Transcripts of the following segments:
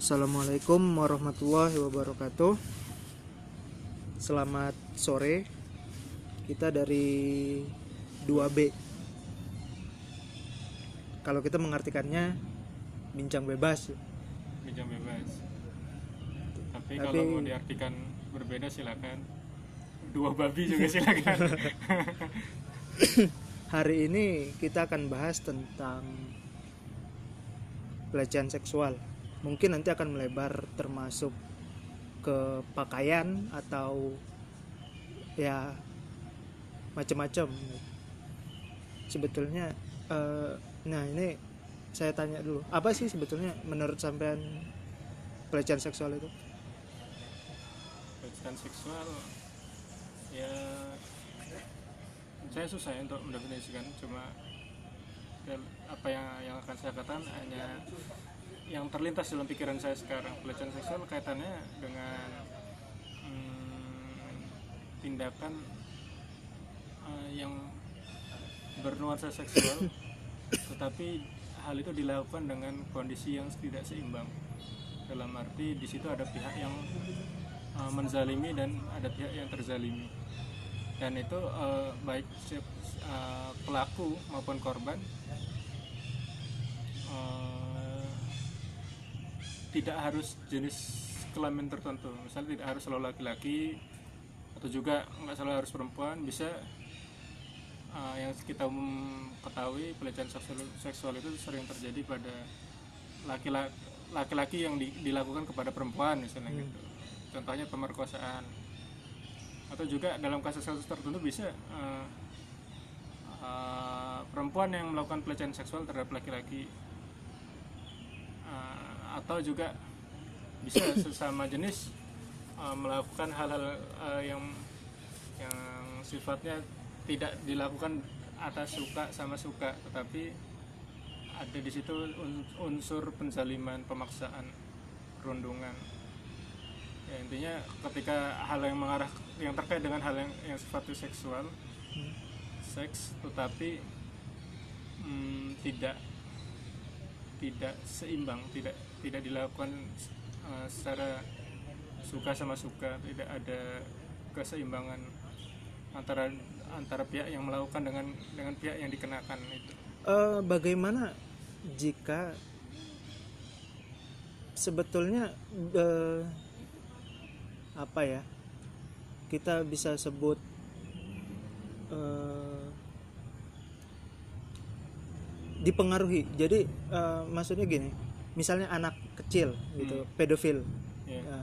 Assalamualaikum warahmatullahi wabarakatuh. Selamat sore. Kita dari 2B. Kalau kita mengartikannya bincang bebas. bincang bebas tapi, Tapi- kalau mau diartikan berbeda silakan dua babi juga silakan Hari ini kita akan bahas tentang pelecehan seksual. Mungkin nanti akan melebar termasuk ke pakaian atau ya macam-macam. Sebetulnya eh, nah ini saya tanya dulu, apa sih sebetulnya menurut sampean pelecehan seksual itu? pelecehan seksual ya saya susah ya untuk mendefinisikan cuma ya, apa yang yang akan saya katakan hanya yang terlintas dalam pikiran saya sekarang. Pelecehan seksual kaitannya dengan hmm, tindakan eh, yang bernuansa seksual tetapi hal itu dilakukan dengan kondisi yang tidak seimbang. Dalam arti di situ ada pihak yang uh, menzalimi dan ada pihak yang terzalimi. Dan itu uh, baik uh, pelaku maupun korban uh, tidak harus jenis kelamin tertentu. Misalnya tidak harus selalu laki-laki atau juga nggak selalu harus perempuan bisa uh, yang kita umum ketahui pelecehan seksual, seksual itu sering terjadi pada laki-laki laki-laki yang di- dilakukan kepada perempuan misalnya gitu. Contohnya pemerkosaan. Atau juga dalam kasus-kasus tertentu bisa uh, uh, perempuan yang melakukan pelecehan seksual terhadap laki-laki Uh, atau juga bisa sesama jenis uh, melakukan hal-hal uh, yang yang sifatnya tidak dilakukan atas suka sama suka tetapi ada di situ un- unsur penzaliman pemaksaan perundungan. Ya intinya ketika hal yang mengarah yang terkait dengan hal yang yang sifatnya seksual seks tetapi mm, tidak tidak seimbang tidak tidak dilakukan uh, secara suka sama suka tidak ada keseimbangan antara antara pihak yang melakukan dengan dengan pihak yang dikenakan itu. Eh, bagaimana jika sebetulnya eh, apa ya kita bisa sebut eh, dipengaruhi? Jadi eh, maksudnya gini misalnya anak kecil gitu pedofil ya Ya.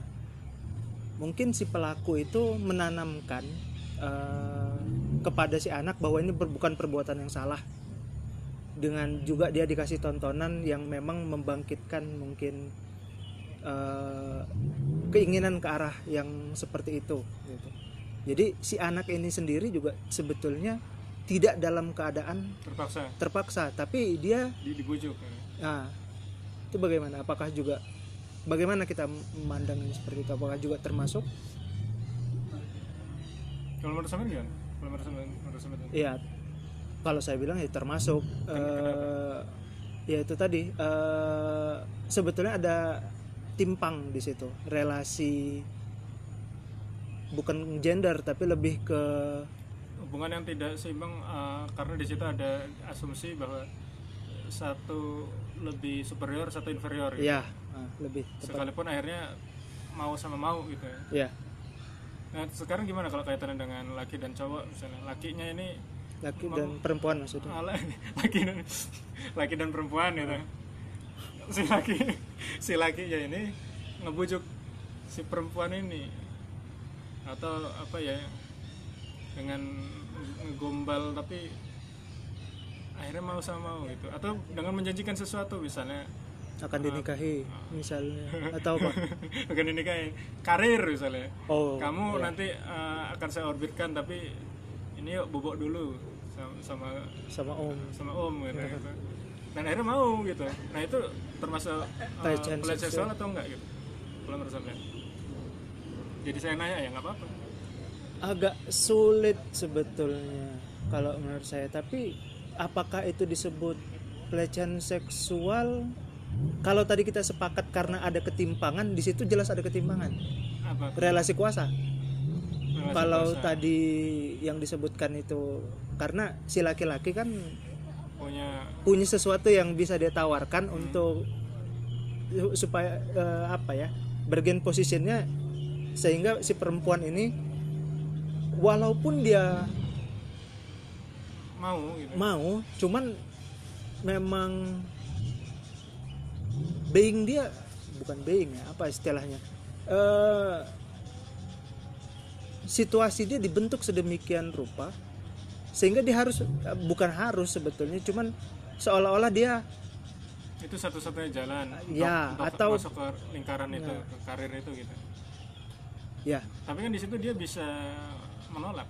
mungkin si pelaku itu menanamkan eh, kepada si anak bahwa ini bukan perbuatan yang salah dengan juga dia dikasih tontonan yang memang membangkitkan mungkin eh, keinginan ke arah yang seperti itu gitu. jadi si anak ini sendiri juga sebetulnya tidak dalam keadaan terpaksa terpaksa tapi dia di, dibujuk ya. Nah, itu bagaimana? Apakah juga bagaimana kita memandangnya seperti itu? Apakah juga termasuk? kalau menurut saya gimana kalau menurut Iya. Kalau saya bilang ya termasuk. Eh, ya itu tadi. eh, sebetulnya ada timpang di situ, relasi bukan gender tapi lebih ke hubungan yang tidak seimbang uh, karena di situ ada asumsi bahwa satu lebih superior satu inferior gitu. ya ah, lebih tepat. sekalipun akhirnya mau sama mau gitu ya Ya, nah sekarang gimana kalau kaitannya dengan laki dan cowok misalnya lakinya ini laki dan perempuan maksudnya. ala- laki dan laki dan perempuan gitu si laki si lakinya ini ngebujuk si perempuan ini atau apa ya dengan ngegombal tapi akhirnya mau sama mau gitu. Atau dengan menjanjikan sesuatu misalnya akan dinikahi misalnya. Atau apa? bukan ini kayak karir misalnya. Oh, kamu nanti uh, akan saya orbitkan tapi ini yuk bobok dulu sama sama, sama om. sama om gitu, gitu. dan akhirnya mau gitu. Nah itu termasuk uh, Pelecehan seksual. seksual atau enggak gitu? Menurut saya. Jadi saya nanya ya nggak apa-apa. Agak sulit sebetulnya kalau menurut saya. Tapi apakah itu disebut pelecehan seksual? Kalau tadi kita sepakat karena ada ketimpangan di situ jelas ada ketimpangan. Apa? Relasi kuasa. Relasi kalau kuasa. tadi yang disebutkan itu karena si laki-laki kan punya punya sesuatu yang bisa dia tawarkan Hmm. untuk supaya eh, apa ya bergen posisinya sehingga si perempuan ini walaupun dia mau gitu. Mau cuman memang being dia bukan being ya apa istilahnya? Eh situasi dia dibentuk sedemikian rupa sehingga dia harus bukan harus sebetulnya cuman seolah-olah dia itu satu-satunya jalan Ya, untuk, untuk atau- masuk ke lingkaran itu Ya. ke karir itu gitu. Ya. Tapi kan di situ dia bisa menolak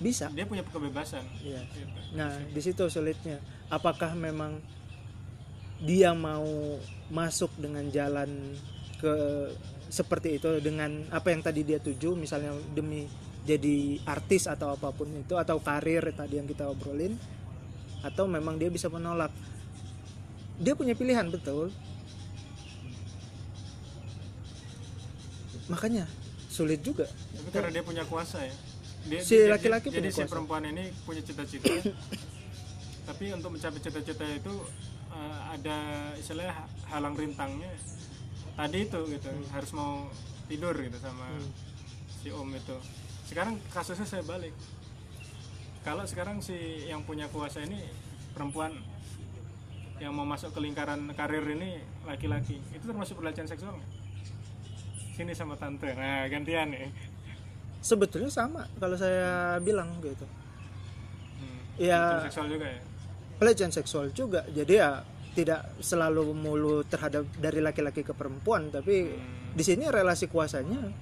bisa dia punya kebebasan ya gitu. Nah, di situ sulitnya. Apakah memang dia mau masuk dengan jalan ke seperti itu dengan apa yang tadi dia tuju, misalnya demi jadi artis atau apa pun itu atau karir tadi yang kita obrolin atau memang dia bisa menolak. Dia punya pilihan betul. Makanya sulit juga. tapi karena dia punya kuasa ya dia, Si laki-laki jadi punya si perempuan ini punya cita-cita. Tapi untuk mencapai cita-cita itu eh, ada istilahnya ha- halang rintangnya. Tadi itu gitu Hmm. harus mau tidur gitu sama si om itu. Sekarang kasusnya saya balik. Kalau sekarang si yang punya kuasa ini perempuan yang mau masuk ke lingkaran karir ini laki-laki itu termasuk pelecehan seksual sini sama tante. Nah gantian nih Sebetulnya sama kalau saya bilang gitu. Hmm. Ya. Pelecehan seksual juga ya pelecehan seksual juga jadi ya tidak selalu mulu terhadap dari laki-laki ke perempuan tapi Hmm. di sini relasi kuasanya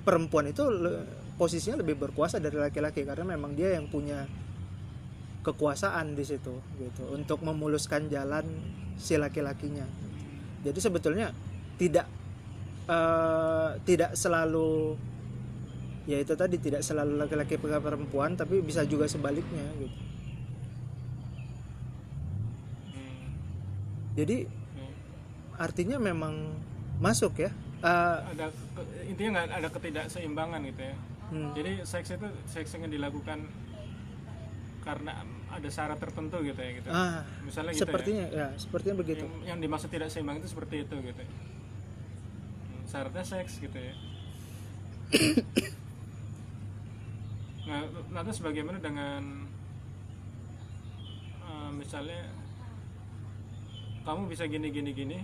perempuan itu le- posisinya lebih berkuasa dari laki-laki karena memang dia yang punya kekuasaan di situ gitu untuk memuluskan jalan si laki-lakinya jadi sebetulnya tidak eh, tidak selalu ya itu tadi tidak selalu laki-laki ke perempuan tapi bisa juga sebaliknya gitu. Hmm. jadi Hmm. artinya memang masuk ya Eh, ada intinya nggak ada ketidakseimbangan gitu ya. Hmm, jadi seks itu seks yang dilakukan karena ada syarat tertentu gitu ya gitu. Ah misalnya gitu sepertinya ya sepertinya ya begitu. Yang, yang dimaksud tidak seimbang itu seperti itu gitu. Ya. Hmm, syaratnya seks gitu ya nah lantas bagaimana dengan eh, misalnya kamu bisa gini gini gini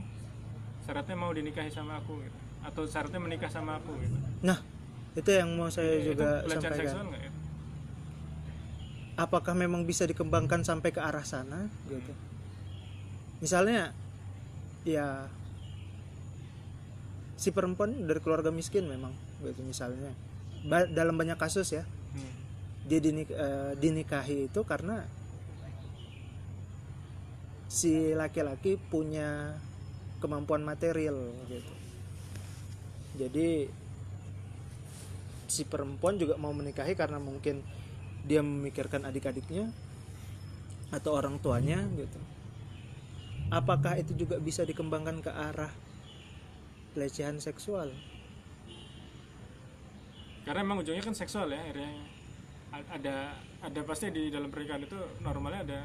syaratnya mau dinikahi sama aku gitu atau syaratnya menikah sama aku gitu? Nah itu yang mau saya Itu juga seksual sampaikan. nggak ya? Apakah memang bisa dikembangkan sampai ke arah sana gitu? Misalnya ya si perempuan dari keluarga miskin memang gitu misalnya. Ba- dalam banyak kasus ya. Dia dinik- eh, dinikahi itu karena si laki-laki punya kemampuan material gitu. Jadi si perempuan juga mau menikahi karena mungkin dia memikirkan adik-adiknya atau orang tuanya gitu. Apakah itu juga bisa dikembangkan ke arah pelecehan seksual? Karena emang ujungnya kan seksual ya akhirnya ada ada pasti di dalam pernikahan itu normalnya ada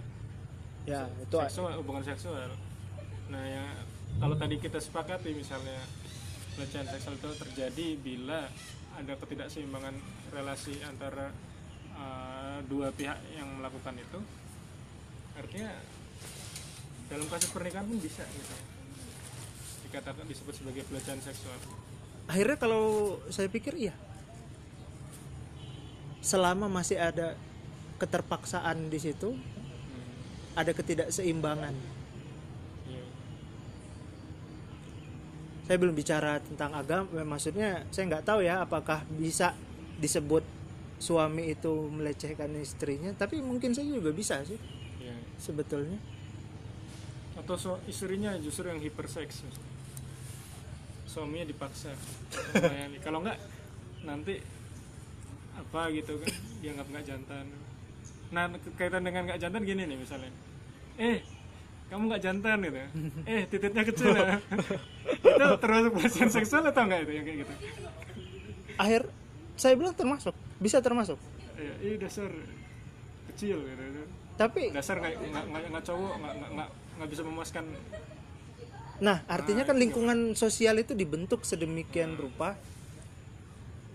ya itu seksual hubungan seksual. Nah ya kalau tadi kita sepakati misalnya pelecehan seksual itu terjadi bila ada ketidakseimbangan relasi antara uh, dua pihak yang melakukan itu artinya dalam kasus pernikahan pun bisa gitu. Dikatakan disebut sebagai pelecehan seksual. Akhirnya kalau saya pikir iya selama masih ada keterpaksaan di situ ada ketidakseimbangan. Saya belum bicara tentang agama maksudnya saya nggak tahu ya apakah bisa disebut suami itu melecehkan istrinya tapi mungkin saya juga bisa sih Iya. sebetulnya. Atau so- istrinya justru yang hiperseks. Suaminya dipaksa. Kalau enggak nanti apa gitu kan dianggap nggak jantan. Nah kaitan dengan nggak jantan gini nih misalnya. Eh kamu nggak jantan gitu eh titiknya kecil ya? Itu termasuk pelecehan seksual atau enggak itu yang kayak gitu? Akhir saya bilang termasuk. Bisa termasuk. Iya, ih dasar kecil gitu tapi dasar nggak nggak nggak- cowok nggak nggak nggak bisa memuaskan. Nah artinya kan lingkungan sosial itu dibentuk sedemikian rupa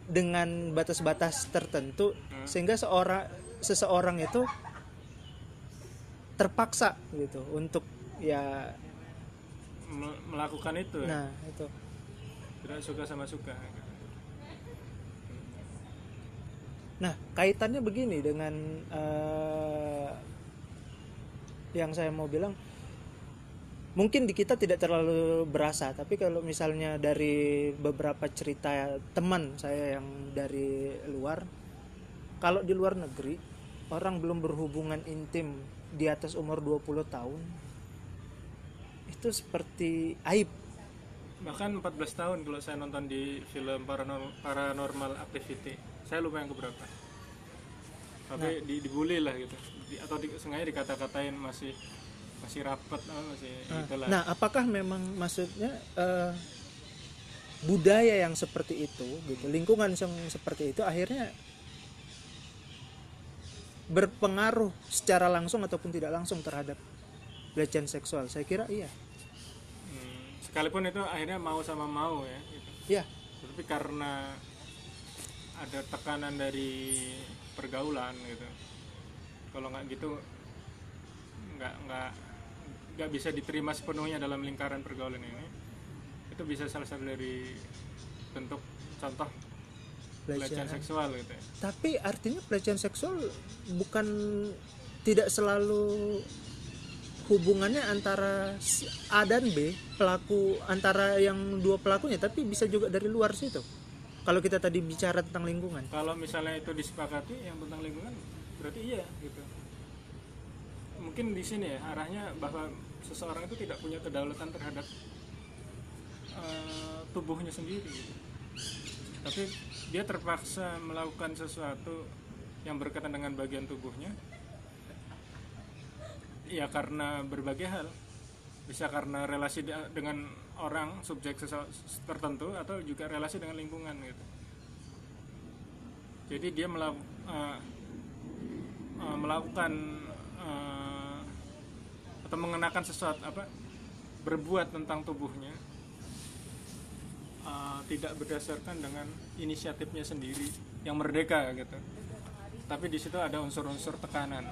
dengan batas-batas tertentu sehingga seorang seseorang itu terpaksa gitu untuk ya mel- melakukan itu ya. nah itu tidak suka sama suka. Nah, kaitannya begini dengan eh, yang saya mau bilang, mungkin di kita tidak terlalu berasa, tapi kalau misalnya dari beberapa cerita teman saya yang dari luar, kalau di luar negeri orang belum berhubungan intim di atas umur 20 tahun, itu seperti aib. bahkan 14 tahun kalau saya nonton di film paranormal, paranormal activity saya lupa yang keberapa. Tapi di, dibully lah gitu. Di- atau di, sengaja dikata-katain masih masih rapat oh, masih itulah Nah, apakah memang maksudnya eh, budaya yang seperti itu, gitu, lingkungan yang seperti itu akhirnya berpengaruh secara langsung ataupun tidak langsung terhadap pelecehan seksual? Saya kira iya. Hmm, sekalipun itu akhirnya mau sama mau ya gitu. Iya. tapi karena ada tekanan dari pergaulan gitu kalau nggak gitu nggak nggak nggak bisa diterima sepenuhnya dalam lingkaran pergaulan ini itu bisa salah satu dari bentuk contoh pelecehan seksual gitu ya. Tapi artinya pelecehan seksual bukan tidak selalu hubungannya antara A dan B pelaku antara yang dua pelakunya tapi bisa juga dari luar situ. Kalau kita tadi bicara tentang lingkungan. Kalau misalnya itu disepakati yang tentang lingkungan berarti iya gitu. Mungkin di sini ya arahnya bahwa seseorang itu tidak punya kedaulatan terhadap eh, tubuhnya sendiri. Tapi dia terpaksa melakukan sesuatu yang berkaitan dengan bagian tubuhnya. Ya karena berbagai hal. Bisa karena relasi de- dengan orang subjek tertentu atau juga relasi dengan lingkungan gitu. Jadi dia melaku- eh, eh, melakukan eh, atau mengenakan sesuatu apa berbuat tentang tubuhnya eh, tidak berdasarkan dengan inisiatifnya sendiri yang merdeka gitu. Tapi di situ ada unsur-unsur tekanan.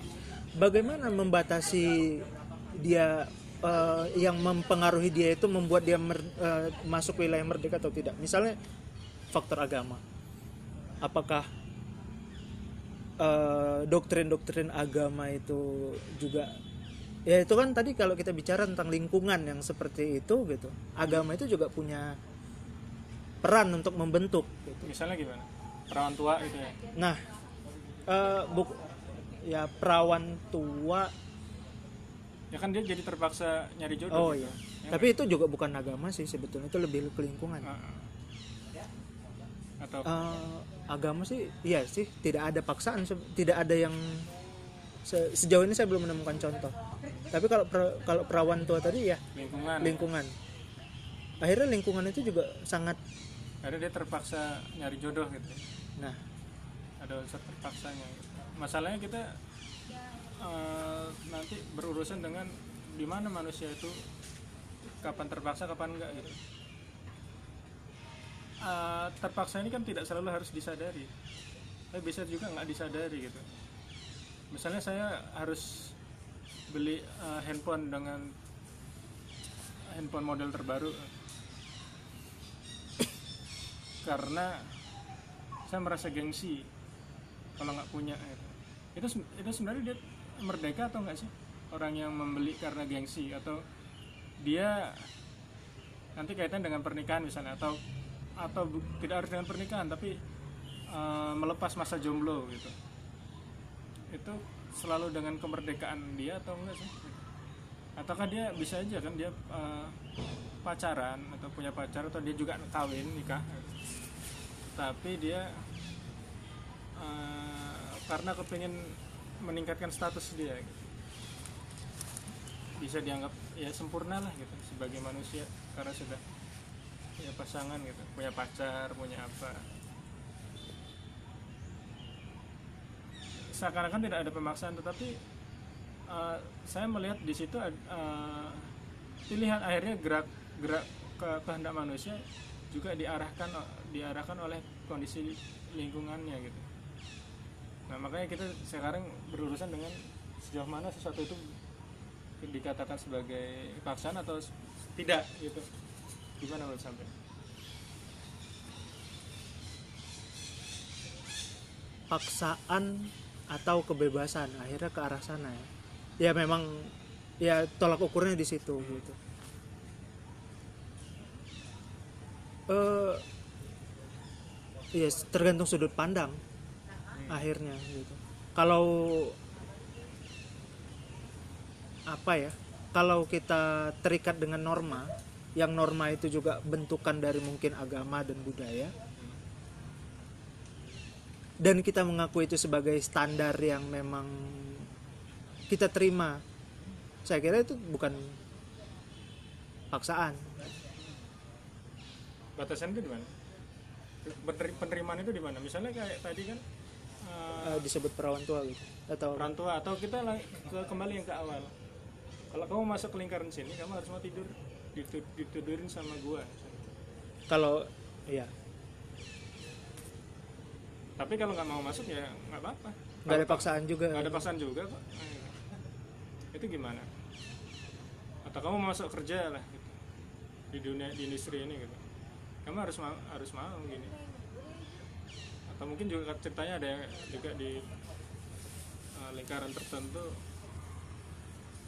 Bagaimana membatasi dia eh, yang mempengaruhi dia itu membuat dia mer- eh, masuk wilayah merdeka atau tidak? Misalnya faktor agama. Apakah doktrin-doktrin agama itu juga ya itu kan tadi kalau kita bicara tentang lingkungan yang seperti itu gitu agama itu juga punya peran untuk membentuk gitu. misalnya gimana perawan tua itu ya Nah, eh, buk, ya perawan tua. ya kan dia jadi terpaksa nyari jodoh Oh gitu. iya. Ya Tapi itu juga bukan agama sih sebetulnya itu lebih ke lingkungan. ah. atau Eh, agama sih, iya sih tidak ada paksaan, tidak ada yang se- sejauh ini saya belum menemukan contoh. Tapi kalau per- kalau perawan tua tadi ya lingkungan lingkungan. Akhirnya lingkungan itu juga sangat. akhirnya dia terpaksa nyari jodoh gitu Nah, ada unsur terpaksanya gitu. masalahnya kita eh, nanti berurusan dengan di mana manusia itu kapan terpaksa kapan enggak gitu Eh, terpaksa ini kan tidak selalu harus disadari tapi bisa juga nggak disadari gitu misalnya saya harus beli eh, handphone dengan handphone model terbaru. Karena saya merasa gengsi kalau nggak punya gitu. itu itu sebenarnya dia merdeka atau enggak sih? Orang yang membeli karena gengsi atau dia nanti kaitan dengan pernikahan misalnya atau atau tidak harus dengan pernikahan tapi eh, melepas masa jomblo gitu. Itu selalu dengan kemerdekaan dia atau enggak sih? Ataukah dia bisa aja kan dia eh, pacaran atau punya pacar atau dia juga kawin nikah? Tapi dia eh, karena kepingin meningkatkan status dia gitu. bisa dianggap ya sempurna lah gitu sebagai manusia karena sudah punya pasangan gitu punya pacar punya apa seakan-akan tidak ada pemaksaan tetapi uh, saya melihat di situ uh, pilihan akhirnya gerak gerak ke kehendak manusia juga diarahkan diarahkan oleh kondisi lingkungannya gitu. Nah makanya kita sekarang berurusan dengan sejauh mana sesuatu itu dikatakan sebagai paksaan atau tidak gitu. Gimana menurut sampai? Paksaan atau kebebasan akhirnya ke arah sana ya. Ya memang ya tolak ukurnya di situ gitu. Uh, ya tergantung sudut pandang akhirnya gitu. Kalau apa ya kalau kita terikat dengan norma yang norma itu juga bentukan dari mungkin agama dan budaya dan kita mengaku itu sebagai standar yang memang kita terima. Saya kira itu bukan paksaan. Batasan itu di mana? Penerimaan itu di mana? Misalnya kayak tadi kan uh, disebut perawan tua gitu atau perawan tua atau kita ke kembali yang ke awal. Kalau kamu masuk ke lingkaran sini kamu harus mau tidur ditidurin sama gua. Kalau iya tapi kalau nggak mau masuk ya nggak apa-apa. Nggak ada paksaan juga. Nggak ada paksaan juga kok. Itu gimana? Atau kamu mau masuk kerja lah gitu. di dunia di industri ini gitu. Kamu harus mau harus mau gini. Atau mungkin juga ceritanya ada yang juga di uh, lingkaran tertentu.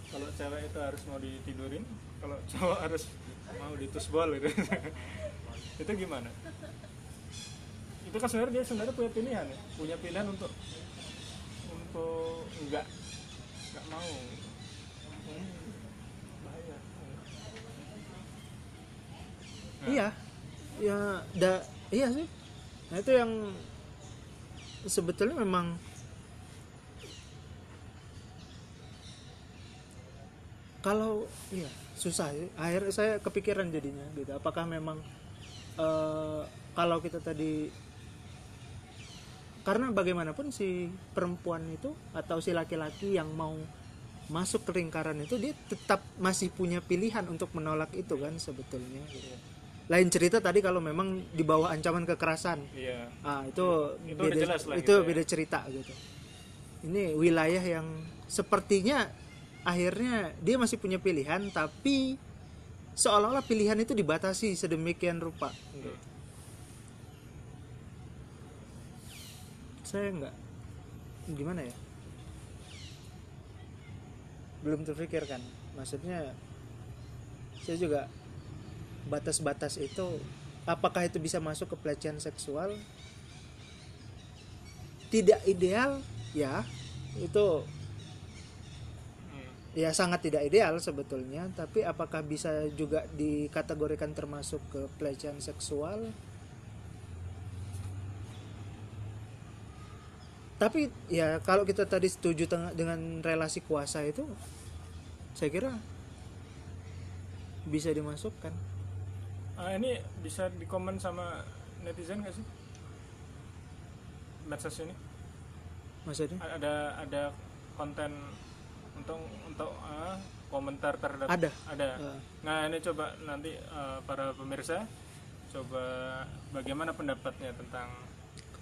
Kalau cewek itu harus mau ditidurin kalau cowok harus mau ditusbol gitu. Itu gimana itu kan sebenarnya dia sebenarnya punya pilihan ya. Punya pilihan untuk untuk enggak enggak mau. Bahaya. Nah. iya. Ya da iya sih. Nah itu yang sebetulnya memang kalau iya susah ya. akhirnya saya kepikiran jadinya gitu. Apakah memang uh, kalau kita tadi karena bagaimanapun si perempuan itu atau si laki-laki yang mau masuk ke lingkaran itu dia tetap masih punya pilihan untuk menolak itu kan sebetulnya gitu. lain cerita tadi kalau memang di bawah ancaman kekerasan iya. ah itu itu beda jelas lah itu gitu ya. beda cerita gitu ini wilayah yang sepertinya akhirnya dia masih punya pilihan tapi seolah-olah pilihan itu dibatasi sedemikian rupa gitu. Saya nggak gimana ya? Belum terpikirkan maksudnya saya juga batas-batas itu apakah itu bisa masuk ke pelecehan seksual? Tidak ideal ya. Itu ya sangat tidak ideal sebetulnya. Tapi apakah bisa juga dikategorikan termasuk ke pelecehan seksual tapi ya kalau kita tadi setuju dengan relasi kuasa itu saya kira bisa dimasukkan. Ah, ini bisa dikomen sama netizen gak sih? Medsos ini? Maksudnya ada ada konten untuk untuk uh, komentar terhadap ada? Ada. Uh. nah ini coba nanti uh, para pemirsa coba bagaimana pendapatnya tentang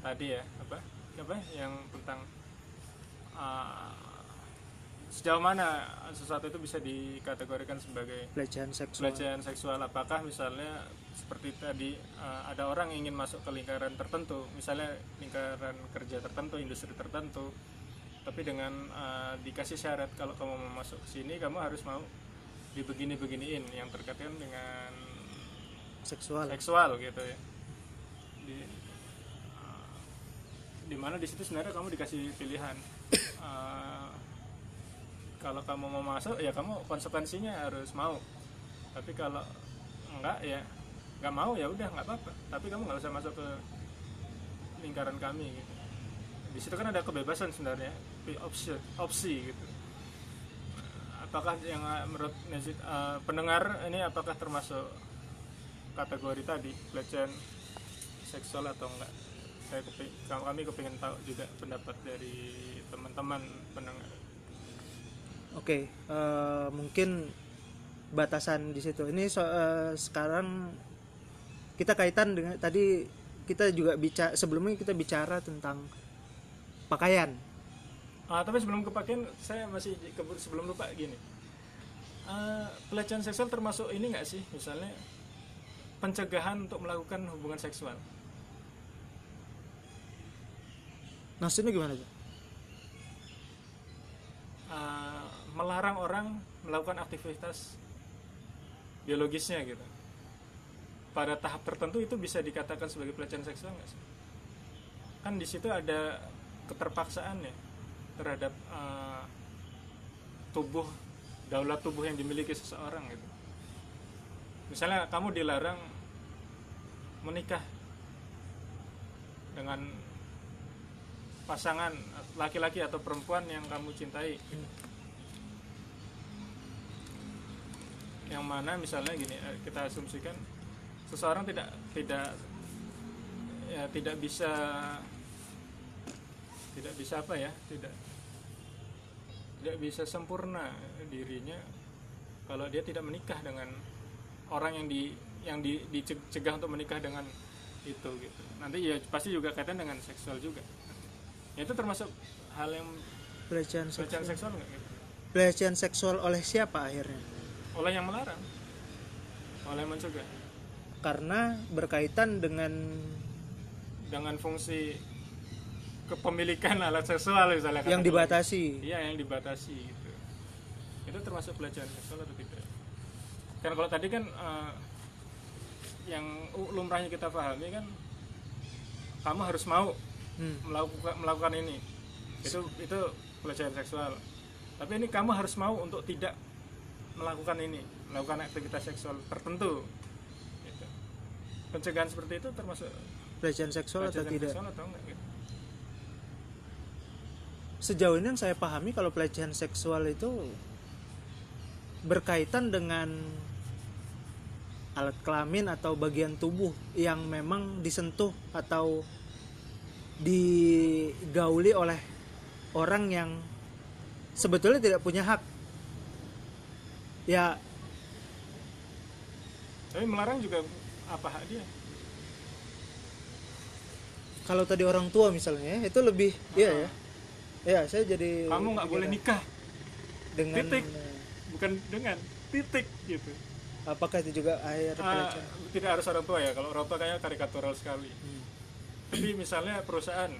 tadi ya apa apa? Yang tentang uh, sejauh mana sesuatu itu bisa dikategorikan sebagai pelecehan seksual. pelecehan seksual. Apakah misalnya seperti tadi uh, ada orang ingin masuk ke lingkaran tertentu misalnya lingkaran kerja tertentu industri tertentu tapi dengan uh, dikasih syarat kalau kamu mau masuk ke sini kamu harus mau dibegini beginiin yang terkait dengan seksual. seksual gitu ya. Di, di mana di situ sebenarnya kamu dikasih pilihan. Uh, kalau kamu mau masuk ya kamu konsekuensinya harus mau. Tapi kalau enggak ya nggak mau ya udah nggak apa-apa. Tapi kamu nggak usah masuk ke lingkaran kami gitu. Di situ kan ada kebebasan sebenarnya opsi opsi gitu. Apakah yang uh, menurut Nezid, uh, pendengar ini apakah termasuk kategori tadi pelecehan seksual atau enggak saya kepi- kami kepingin tahu juga pendapat dari teman-teman pendengar Oke, eh, mungkin batasan di situ. Ini so- eh, sekarang kita kaitan dengan tadi kita juga bicara sebelumnya kita bicara tentang pakaian. Ah, tapi sebelum ke pakaian, saya masih ke- sebelum lupa gini. Ah, pelecehan seksual termasuk ini nggak sih, misalnya pencegahan untuk melakukan hubungan seksual? Maksudnya gimana tuh? Ah, melarang orang melakukan aktivitas biologisnya gitu. Pada tahap tertentu itu bisa dikatakan sebagai pelecehan seksual nggak sih? Kan di situ ada keterpaksaan ya terhadap ah, tubuh daulat tubuh yang dimiliki seseorang gitu. Misalnya kamu dilarang menikah dengan pasangan laki-laki atau perempuan yang kamu cintai? Yang mana misalnya gini eh, kita asumsikan seseorang tidak tidak ya tidak bisa tidak bisa apa ya tidak tidak bisa sempurna dirinya kalau dia tidak menikah dengan orang yang di yang di, dicegah untuk menikah dengan itu gitu. Nanti ya pasti juga kaitan dengan seksual juga itu termasuk hal yang Pelecehan pelecehan seksual. seksual gitu? Pelecehan seksual oleh siapa akhirnya? oleh yang melarang oleh yang mencegah Karena berkaitan dengan dengan fungsi kepemilikan alat seksual misalnya yang dibatasi. iya yang dibatasi gitu itu termasuk pelecehan seksual atau tidak kan kalau tadi kan eh, yang lumrahnya kita pahami kan kamu harus mau Hmm. melakukan melakukan ini itu itu pelecehan seksual tapi ini kamu harus mau untuk tidak melakukan ini melakukan aktivitas seksual tertentu gitu. pencegahan seperti itu termasuk Pelecehan seksual atau pelecehan tidak? seksual atau enggak gitu. Sejauh ini yang saya pahami kalau pelecehan seksual itu berkaitan dengan alat kelamin atau bagian tubuh yang memang disentuh atau digauli oleh orang yang sebetulnya tidak punya hak. Ya, tapi melarang juga apa hak dia kalau tadi orang tua misalnya itu lebih iya ya. Ya, saya jadi kamu nggak boleh nikah dengan titik. bukan dengan titik gitu apakah itu juga air Ah, pelecehan? tidak harus orang tua ya kalau orang tua kayaknya karikatural sekali Hmm. Tapi misalnya perusahaan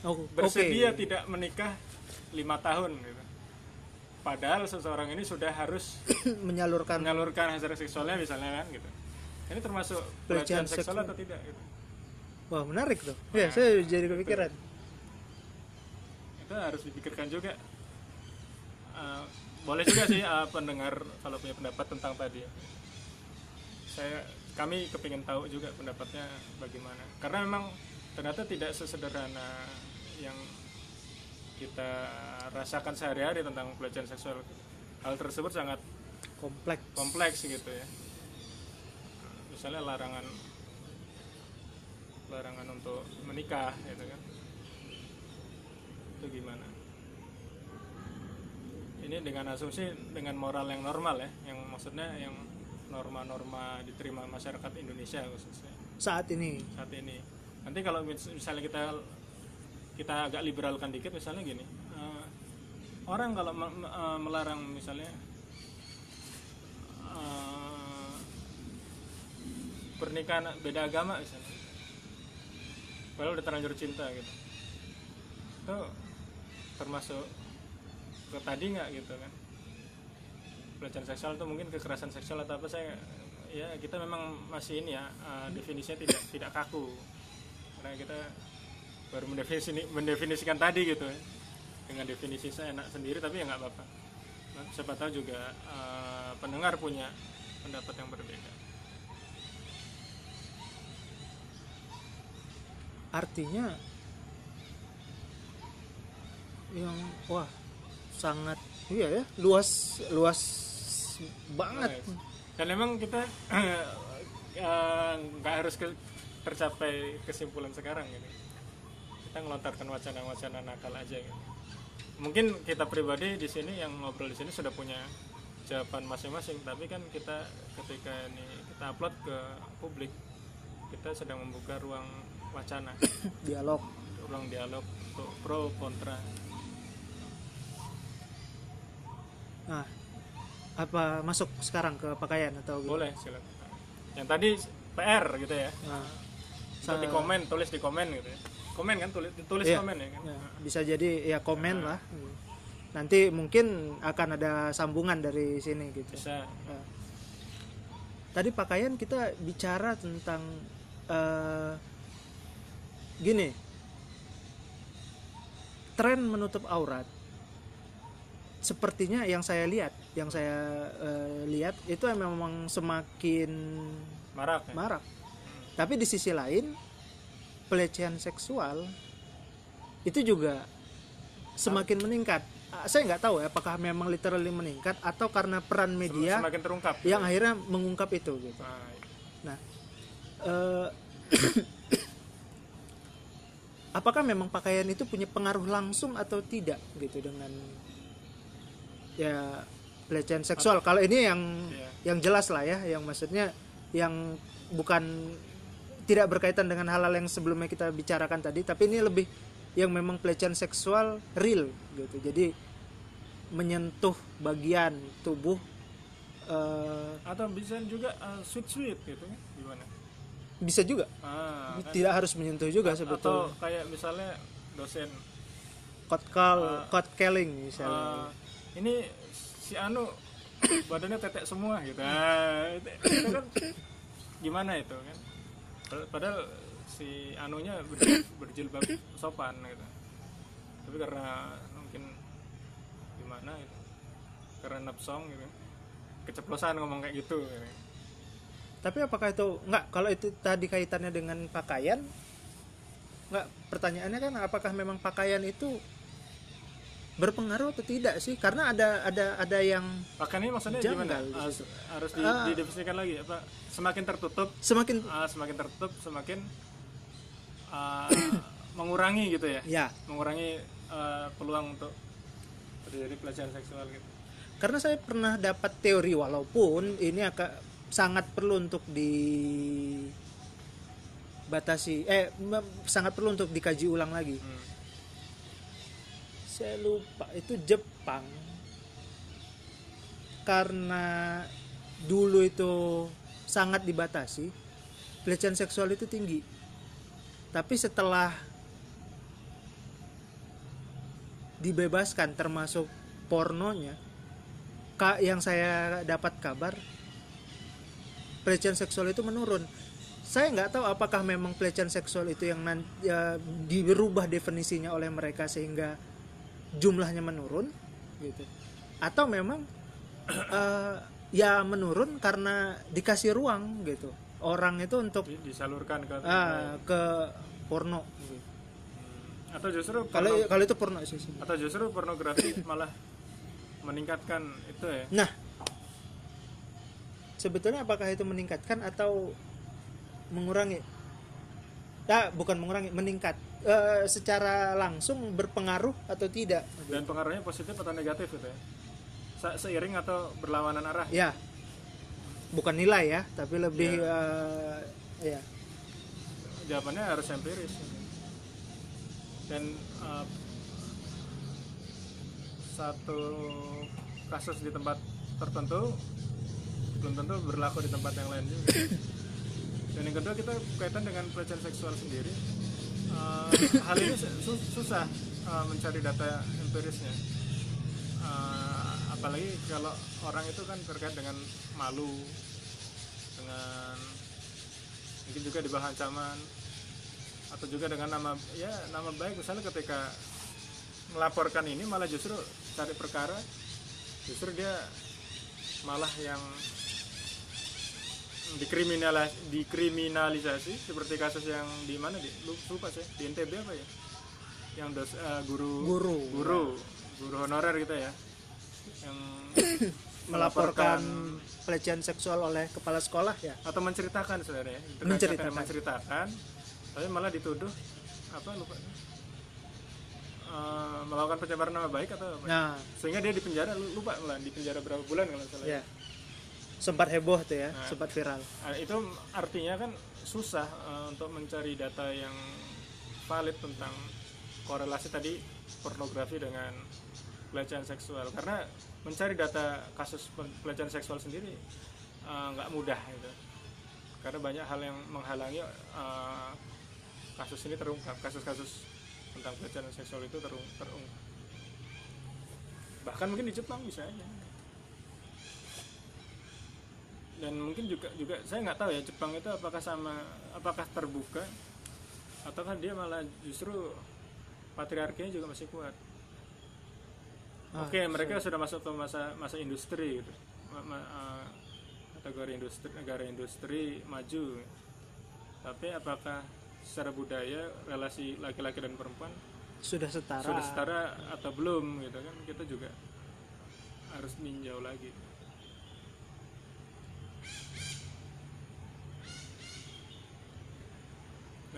Oh, bersedia tidak menikah lima tahun gitu. padahal seseorang ini sudah harus menyalurkan menyalurkan hasil seksualnya misalnya kan gitu. Ini termasuk Pelecehan seksual seksual. atau tidak gitu. wah menarik tuh. Ya Nah, saya jadi kepikiran. Itu harus dipikirkan juga. Eh, boleh juga sih eh, pendengar kalau punya pendapat tentang tadi. Saya kami kepingin tahu juga pendapatnya bagaimana. Karena memang ternyata tidak sesederhana yang kita rasakan sehari-hari tentang pelecehan seksual. Hal tersebut sangat kompleks. kompleks gitu ya. Misalnya larangan larangan untuk menikah gitu kan. Itu gimana? Ini dengan asumsi dengan moral yang normal ya. Yang maksudnya yang norma-norma diterima masyarakat Indonesia khususnya. Saat ini? Saat ini. Nanti kalau mis- misalnya kita kita agak liberalkan dikit misalnya gini eh, orang kalau me- me- eh, melarang misalnya eh, pernikahan beda agama misalnya padahal udah terlanjur cinta gitu. Itu termasuk ke tadi nggak gitu kan pelecehan seksual itu mungkin kekerasan seksual atau apa saya ya kita memang masih ini ya eh, definisinya tidak tidak kaku. Karena kita baru mendefinisi, mendefinisikan tadi gitu. Ya dengan definisi saya enak sendiri tapi ya nggak apa-apa. Nah, siapa tahu juga eh, pendengar punya pendapat yang berbeda. Artinya yang wah sangat iya ya luas luas banget. Dan emang kita eh, nggak harus ke- tercapai kesimpulan sekarang gitu. Kita ngelontarkan wacana-wacana nakal aja gitu. Mungkin kita pribadi di sini yang ngobrol di sini sudah punya jawaban masing-masing tapi kan kita ketika ini kita upload ke publik kita sedang membuka ruang wacana. Dialog. Ruang dialog untuk pro kontra. Nah apa masuk sekarang ke pakaian atau gitu? boleh silakan. Yang tadi PR gitu ya. Nah, Bisa di komen tulis di komen gitu ya. Komen kan tulis tulis Iya. komen ya kan? Ya, bisa jadi ya komen lah. Nanti mungkin akan ada sambungan dari sini gitu. Bisa. Ya. tadi pakaian kita bicara tentang eh, gini. Tren menutup aurat sepertinya yang saya lihat yang saya eh, lihat itu memang semakin marak ya? marak. Tapi di sisi lain pelecehan seksual itu juga semakin meningkat. Ah, saya nggak tahu ya apakah memang literally meningkat atau karena peran media semakin terungkap yang akhirnya mengungkap itu gitu. Nah, Nah, eh, apakah memang pakaian itu punya pengaruh langsung atau tidak gitu dengan ya pelecehan seksual? Kalau ini yang Iya. yang jelas lah ya, yang maksudnya yang bukan tidak berkaitan dengan hal-hal yang sebelumnya kita bicarakan tadi, tapi ini lebih yang memang pelecehan seksual real gitu. Jadi menyentuh bagian tubuh eh, atau bisa juga sweet sweet gitu kan gimana bisa juga ah, kan? tidak harus menyentuh juga atau sebetulnya kayak misalnya dosen code call code calling misalnya ah, ini si Anu badannya tetek semua gitu. Ah, itu, itu kan gimana itu kan? Padahal- si Anunya ber- berjilbab sopan gitu. Tapi karena mungkin gimana gitu karena napsong gitu. Keceplosan ngomong kayak gitu gitu. tapi apakah itu enggak kalau itu tadi kaitannya dengan pakaian enggak pertanyaannya kan apakah memang pakaian itu berpengaruh atau tidak sih karena ada ada ada yang Pakaian ini maksudnya Janggal gimana? di Ah, harus di, Ah. didefinisikan lagi apa? Semakin tertutup, semakin ah, semakin tertutup, semakin ah, mengurangi gitu ya, ya mengurangi ah, peluang untuk terjadi pelecehan seksual gitu. karena saya pernah dapat teori walaupun ini akan sangat perlu untuk dibatasi eh mem- sangat perlu untuk dikaji ulang lagi Hmm. Saya lupa itu Jepang. Karena dulu itu sangat dibatasi pelecehan seksual itu tinggi. Tapi setelah dibebaskan termasuk pornonya kak yang saya dapat kabar pelecehan seksual itu menurun. Saya nggak tahu apakah memang pelecehan seksual itu yang nan- ya, dirubah definisinya oleh mereka sehingga jumlahnya menurun gitu atau memang eh, ya menurun karena dikasih ruang gitu orang itu untuk Di- disalurkan ke ah, ke porno gitu. Hmm. atau justru kalau kalau itu porno sih sih. atau justru pornografi malah meningkatkan itu ya. nah sebetulnya apakah itu meningkatkan atau mengurangi nah, bukan mengurangi meningkat Eh, secara langsung berpengaruh atau tidak? Dan pengaruhnya positif atau negatif gitu ya. Se- Seiring atau berlawanan arah. ya. Bukan nilai ya tapi lebih eh, ya. Jawabannya harus empiris. Dan uh, satu kasus di tempat tertentu belum tentu berlaku di tempat yang lain juga. Dan yang kedua kita kaitan dengan pelecehan seksual sendiri Uh, hal ini su- susah uh, mencari data empirisnya. Uh, apalagi kalau orang itu kan terkait dengan malu dengan mungkin juga di bahan ancaman atau juga dengan nama ya nama baik. Misalnya ketika melaporkan ini malah justru cari perkara justru dia malah yang dikriminalis dikriminalisasi? Seperti kasus yang di mana di lu- lupa sih di NTB apa ya? Yang dos, eh, guru Guru. guru guru honorer gitu ya? Yang melaporkan pelecehan seksual oleh kepala sekolah ya? Atau menceritakan sebenarnya Menceritakan. menceritakan tapi malah dituduh apa lupa. Eh, melakukan pencemaran nama baik atau apa? Nah. Sehingga dia di penjara lupa malah di penjara berapa bulan kalau salah ya sempat heboh tuh ya Nah. sempat viral. Nah, itu artinya kan susah eh, untuk mencari data yang valid tentang korelasi tadi pornografi dengan pelecehan seksual. Karena mencari data kasus pe- pelecehan seksual sendiri eh, nggak mudah gitu. Karena banyak hal yang menghalangi eh, kasus ini terungkap kasus-kasus tentang pelecehan seksual itu terung, terungkap bahkan mungkin di Jepang bisa aja dan mungkin juga juga saya nggak tahu ya Jepang itu apakah sama apakah terbuka ataukah dia malah justru patriarkinya juga masih kuat. Ah, oke mereka sudah masuk ke masa masa industri gitu. Ma- ma- eh, kategori industri negara industri maju. Tapi apakah secara budaya relasi laki-laki dan perempuan sudah setara. sudah setara atau belum gitu kan kita juga harus ninjau lagi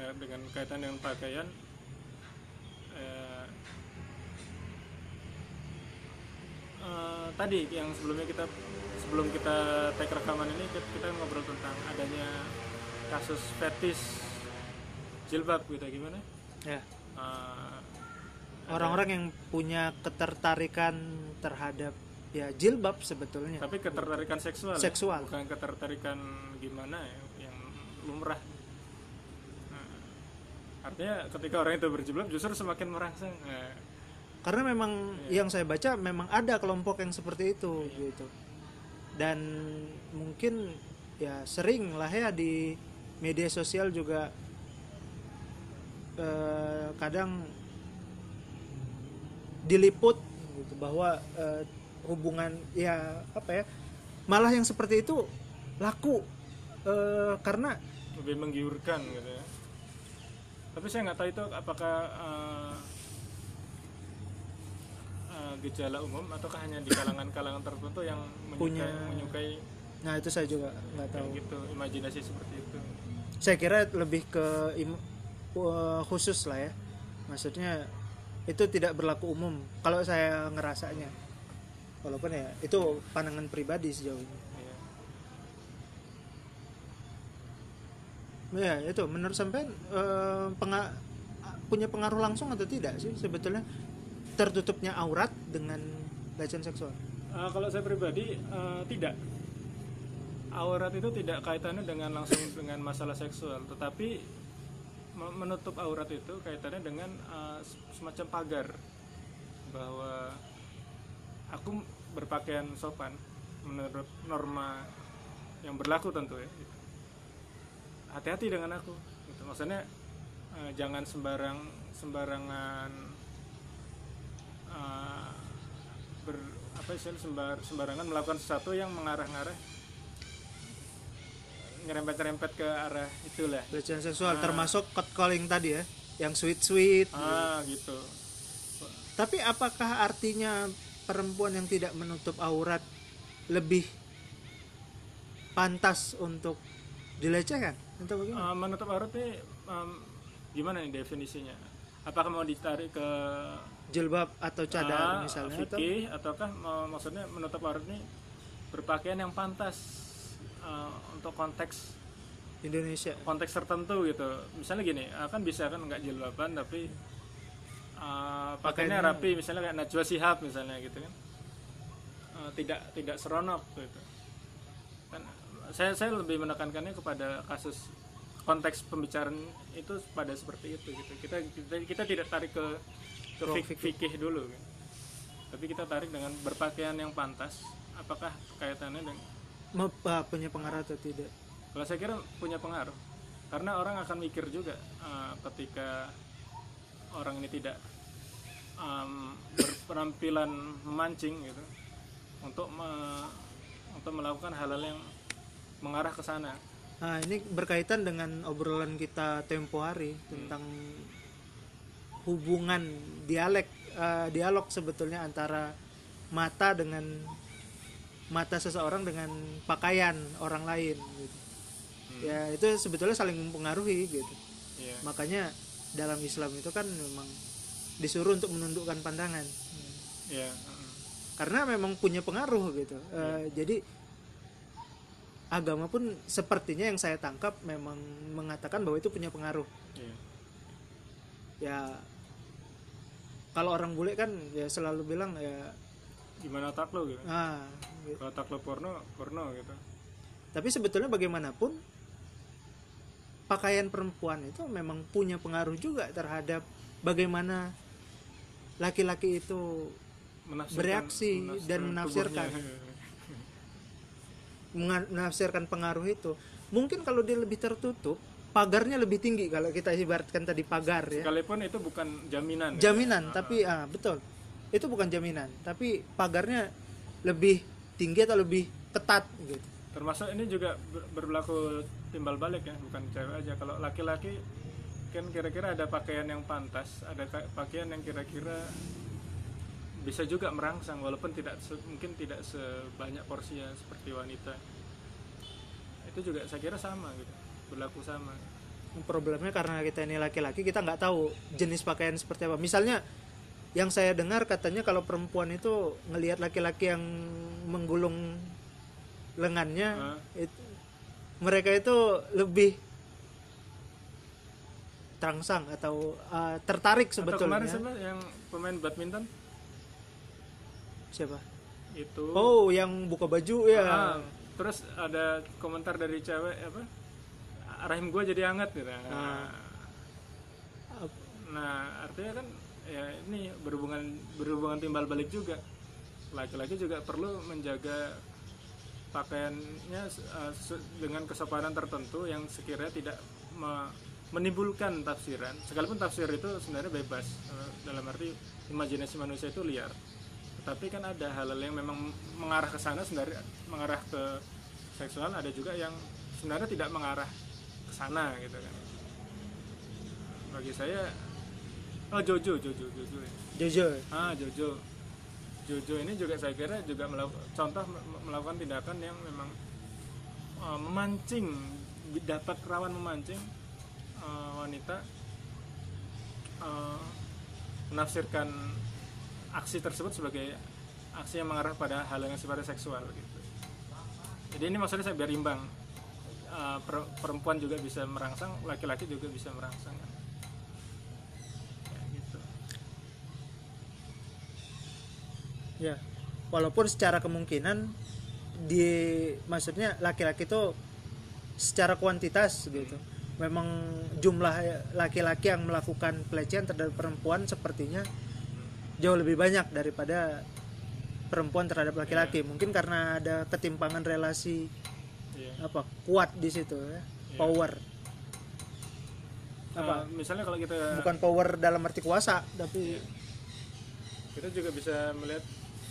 nah, dengan kaitan dengan pakaian eh, eh, tadi yang sebelumnya kita sebelum kita take rekaman ini kita, kita ngobrol tentang adanya kasus fetis jilbab gitu gimana ya Eh, orang-orang yang punya ketertarikan terhadap ya jilbab sebetulnya tapi ketertarikan seksual ya? Seksual. bukan ketertarikan gimana ya yang lumrah artinya ketika orang itu berjilbab justru semakin merangsang Nah, karena memang yang saya baca memang ada kelompok yang seperti itu gitu. Dan mungkin ya sering lah ya di media sosial juga eh, kadang diliput gitu bahwa eh, hubungan ya apa ya malah yang seperti itu laku eh, karena lebih menggiurkan gitu ya tapi saya nggak tahu itu apakah eh, eh, gejala umum ataukah hanya di kalangan-kalangan tertentu yang menyukai, Punya- menyukai nah itu saya juga nggak tahu. gitu imajinasi seperti itu. Saya kira lebih ke im- uh, khusus lah ya. Maksudnya itu tidak berlaku umum kalau saya ngerasanya. Walaupun ya itu pandangan pribadi sejauh ini Iya. Ya itu menurut sampean eh, penga- punya pengaruh langsung atau tidak sih sebetulnya tertutupnya aurat dengan pelecehan seksual Eh, kalau saya pribadi eh, tidak. Aurat itu tidak kaitannya dengan langsung dengan masalah seksual, tetapi me- menutup aurat itu kaitannya dengan eh, semacam pagar bahwa aku berpakaian sopan menurut norma yang berlaku tentu ya. Gitu. Hati-hati dengan aku. Gitu. Maksudnya eh, jangan sembarang sembarangan eh, ber apa sih sembar sembarangan melakukan sesuatu yang mengarah-ngarah ngerempet-rempet ke arah itulah pelecehan seksual termasuk catcalling tadi ya yang sweet sweet ah gitu tapi apakah artinya perempuan yang tidak menutup aurat lebih pantas untuk dilecehkan atau bagaimana? Ah, menutup aurat ini em, gimana nih definisinya? Apakah mau ditarik ke jilbab atau cadar ah, misalnya atau? fikih ataukah mau- maksudnya menutup aurat ini berpakaian yang pantas eh, untuk konteks Indonesia. konteks tertentu gitu. Misalnya gini ah, kan bisa kan nggak jilbaban tapi uh, pakainya rapi misalnya kayak Najwa Shihab misalnya gitu kan. Eh, tidak tidak seronok gitu. Kan saya saya lebih menekankannya kepada kasus konteks pembicaraan itu pada seperti itu gitu kita kita, kita tidak tarik ke ke Ke fik- fikih dulu kan. tapi kita tarik dengan berpakaian yang pantas apakah kaitannya dengan Mau- ah, punya pengaruh atau tidak kalau saya kira punya pengaruh karena orang akan mikir juga eh, ketika orang ini tidak em, berpenampilan memancing gitu untuk me- untuk melakukan hal-hal yang mengarah ke sana. Nah ini berkaitan dengan obrolan kita tempo hari tentang hubungan dialek eh, dialog sebetulnya antara mata dengan mata seseorang dengan pakaian orang lain gitu. Hmm. ya itu sebetulnya saling mempengaruhi gitu Iya. makanya dalam Islam itu kan memang disuruh untuk menundukkan pandangan Iya. heeh. karena memang punya pengaruh gitu Eh, jadi agama pun sepertinya yang saya tangkap memang mengatakan bahwa itu punya pengaruh Iya. ya kalau orang bule kan ya selalu bilang ya Gimana otak lo gitu? ah gitu. Kalau otak lo porno, porno gitu. tapi sebetulnya bagaimanapun pakaian perempuan itu memang punya pengaruh juga terhadap bagaimana laki-laki itu Menafsirkan- Bereaksi dan menafsirkan. tubuhnya. Menafsirkan pengaruh itu mungkin kalau dia lebih tertutup pagarnya lebih tinggi kalau kita ibaratkan tadi pagar ya Sekalipun itu bukan jaminan. ya. jaminan tapi ah betul itu bukan jaminan tapi pagarnya lebih tinggi atau lebih ketat gitu Termasuk ini juga ber- berlaku timbal balik ya, bukan cewek aja. Kalau laki-laki kan kira-kira ada pakaian yang pantas, ada ka- pakaian yang kira-kira bisa juga merangsang walaupun tidak se- mungkin tidak sebanyak porsinya seperti wanita. Itu juga saya kira sama gitu, berlaku sama. problemnya karena kita ini laki-laki kita nggak tahu jenis pakaian seperti apa misalnya yang saya dengar katanya kalau perempuan itu ngelihat laki-laki yang menggulung lengannya Ah. itu, mereka itu lebih terangsang atau uh, tertarik Atau sebetulnya kemarin siapa yang pemain badminton siapa? Itu. Oh yang buka baju ya. Ah, terus ada komentar dari cewek apa? Rahim gue jadi hangat gitu. Ah. nah artinya kan ya ini berhubungan berhubungan timbal balik juga. Laki-laki juga perlu menjaga pakaiannya uh, dengan kesopanan tertentu yang sekiranya tidak me- menimbulkan tafsiran. Sekalipun tafsir itu sebenarnya bebas uh, dalam arti imajinasi manusia itu liar tapi kan ada hal-hal yang memang mengarah ke sana sebenarnya mengarah ke seksual. Ada juga yang sebenarnya tidak mengarah ke sana gitu kan. Bagi saya oh Jojo Jojo Jojo. Jojo. Ah Jojo. Jojo ini juga saya kira juga melakukan contoh me- melakukan tindakan yang memang uh, memancing dapat rawan memancing uh, wanita uh, menafsirkan aksi tersebut sebagai aksi yang mengarah pada hal yang sifatnya seksual gitu. Jadi ini maksudnya saya biar imbang Uh, per- perempuan juga bisa merangsang, laki-laki juga bisa merangsang. Kayak gitu. ya walaupun secara kemungkinan di maksudnya laki-laki itu secara kuantitas gitu memang jumlah laki-laki yang melakukan pelecehan terhadap perempuan sepertinya jauh lebih banyak daripada perempuan terhadap laki-laki. Mungkin karena ada ketimpangan relasi Iya. apa kuat di situ ya. Power. Apa? Uh, misalnya kalau kita bukan power dalam arti kuasa tapi kita juga bisa melihat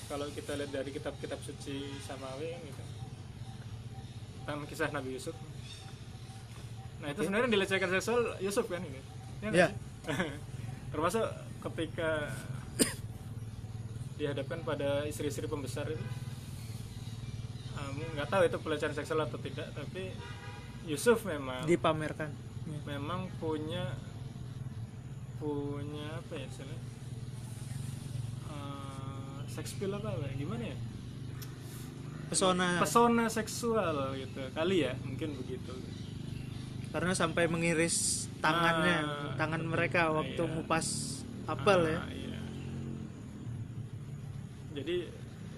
kalau kita lihat dari kitab-kitab suci samawi gitu. Tentang kisah Nabi Yusuf. Nah itu sebenarnya dilecehkan seksual Yusuf kan ini ya sih? termasuk ketika dihadapkan pada istri-istri pembesar itu um, nggak tahu itu pelecehan seksual atau tidak tapi Yusuf memang dipamerkan. memang punya punya apa ya istilahnya? Eh, sex appeal apa ya? gimana ya? Pesona. Pesona seksual gitu. Kali ya mungkin begitu. Karena sampai mengiris tangannya Ah, tangan mereka Ah, waktu iya. ngupas apel ya. Ah, iya. Jadi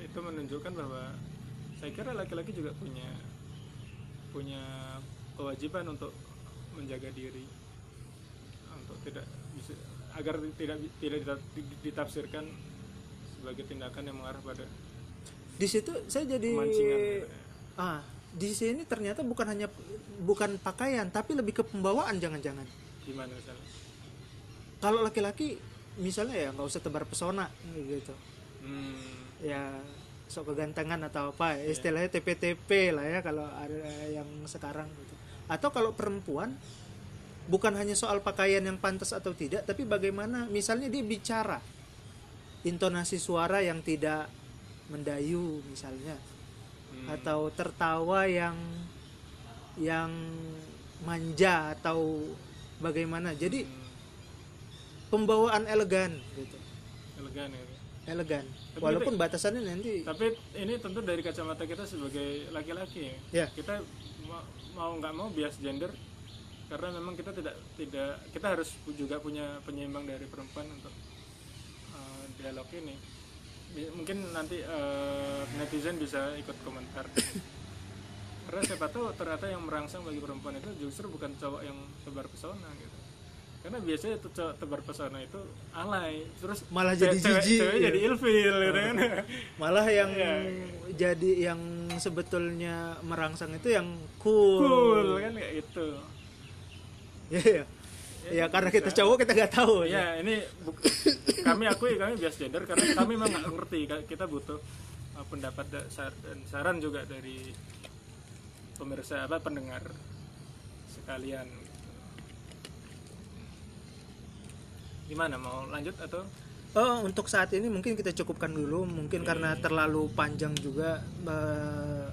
itu menunjukkan bahwa saya kira laki-laki juga punya punya kewajiban untuk menjaga diri. Untuk tidak bisa agar tidak tidak dita- ditafsirkan sebagai tindakan yang mengarah pada di situ saya jadi gitu ya. ah di sini ternyata bukan hanya bukan pakaian tapi lebih ke pembawaan jangan-jangan. Gimana misalnya kalau laki-laki misalnya ya nggak usah tebar pesona gitu hmm, ya sok kegantengan atau apa ya, istilahnya TP-TP lah ya kalau ada yang sekarang gitu. Atau kalau perempuan bukan hanya soal pakaian yang pantas atau tidak tapi bagaimana misalnya dia bicara intonasi suara yang tidak mendayu misalnya Hmm. atau tertawa yang yang manja atau bagaimana. Jadi Hmm, pembawaan elegan gitu. Elegan ya elegan. Tapi walaupun batasannya nanti tapi ini tentu dari kacamata kita sebagai laki-laki Ya. kita ma- mau nggak mau bias gender karena memang kita tidak tidak kita harus juga punya penyeimbang dari perempuan untuk uh, dialog ini. Mungkin nanti uh, netizen bisa ikut komentar. Karena siapa tahu ternyata yang merangsang bagi perempuan itu justru bukan cowok yang tebar pesona gitu karena biasanya itu cowok tebar pesona itu alay. Terus Malah jadi jijik, cewek ya. jadi ilfil gitu kan. Malah yang Iya. jadi yang sebetulnya merangsang itu yang cool, cool kan kayak itu Iya. ya karena kita cowok kita nggak tahu ya. Ini buk- kami akui kami bias gender karena kami memang nggak ngerti. Kita butuh uh, pendapat dan saran juga dari pemirsa apa pendengar sekalian gimana mau lanjut atau Oh, untuk saat ini mungkin kita cukupkan dulu, mungkin karena terlalu panjang juga eh,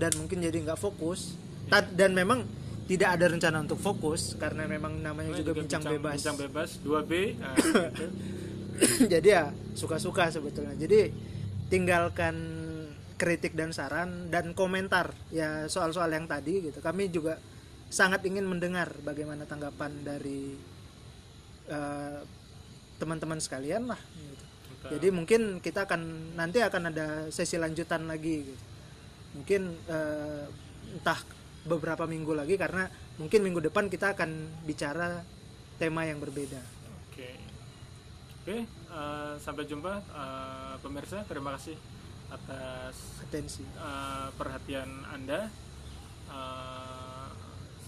dan mungkin jadi nggak fokus. Dan memang tidak ada rencana untuk fokus karena memang namanya juga, bincang, bebas. bincang bebas 2B nah, gitu. jadi ya suka-suka sebetulnya. Jadi tinggalkan kritik dan saran dan komentar ya soal-soal yang tadi gitu. Kami juga sangat ingin mendengar bagaimana tanggapan dari eh, teman-teman sekalian lah. gitu. Jadi mungkin kita akan nanti akan ada sesi lanjutan lagi gitu. Mungkin eh, entah beberapa minggu lagi karena mungkin minggu depan kita akan bicara tema yang berbeda. Oke, oke. eh, sampai jumpa eh, pemirsa. Terima kasih atas Atensi. eh, perhatian anda. Eh,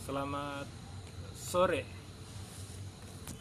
selamat sore.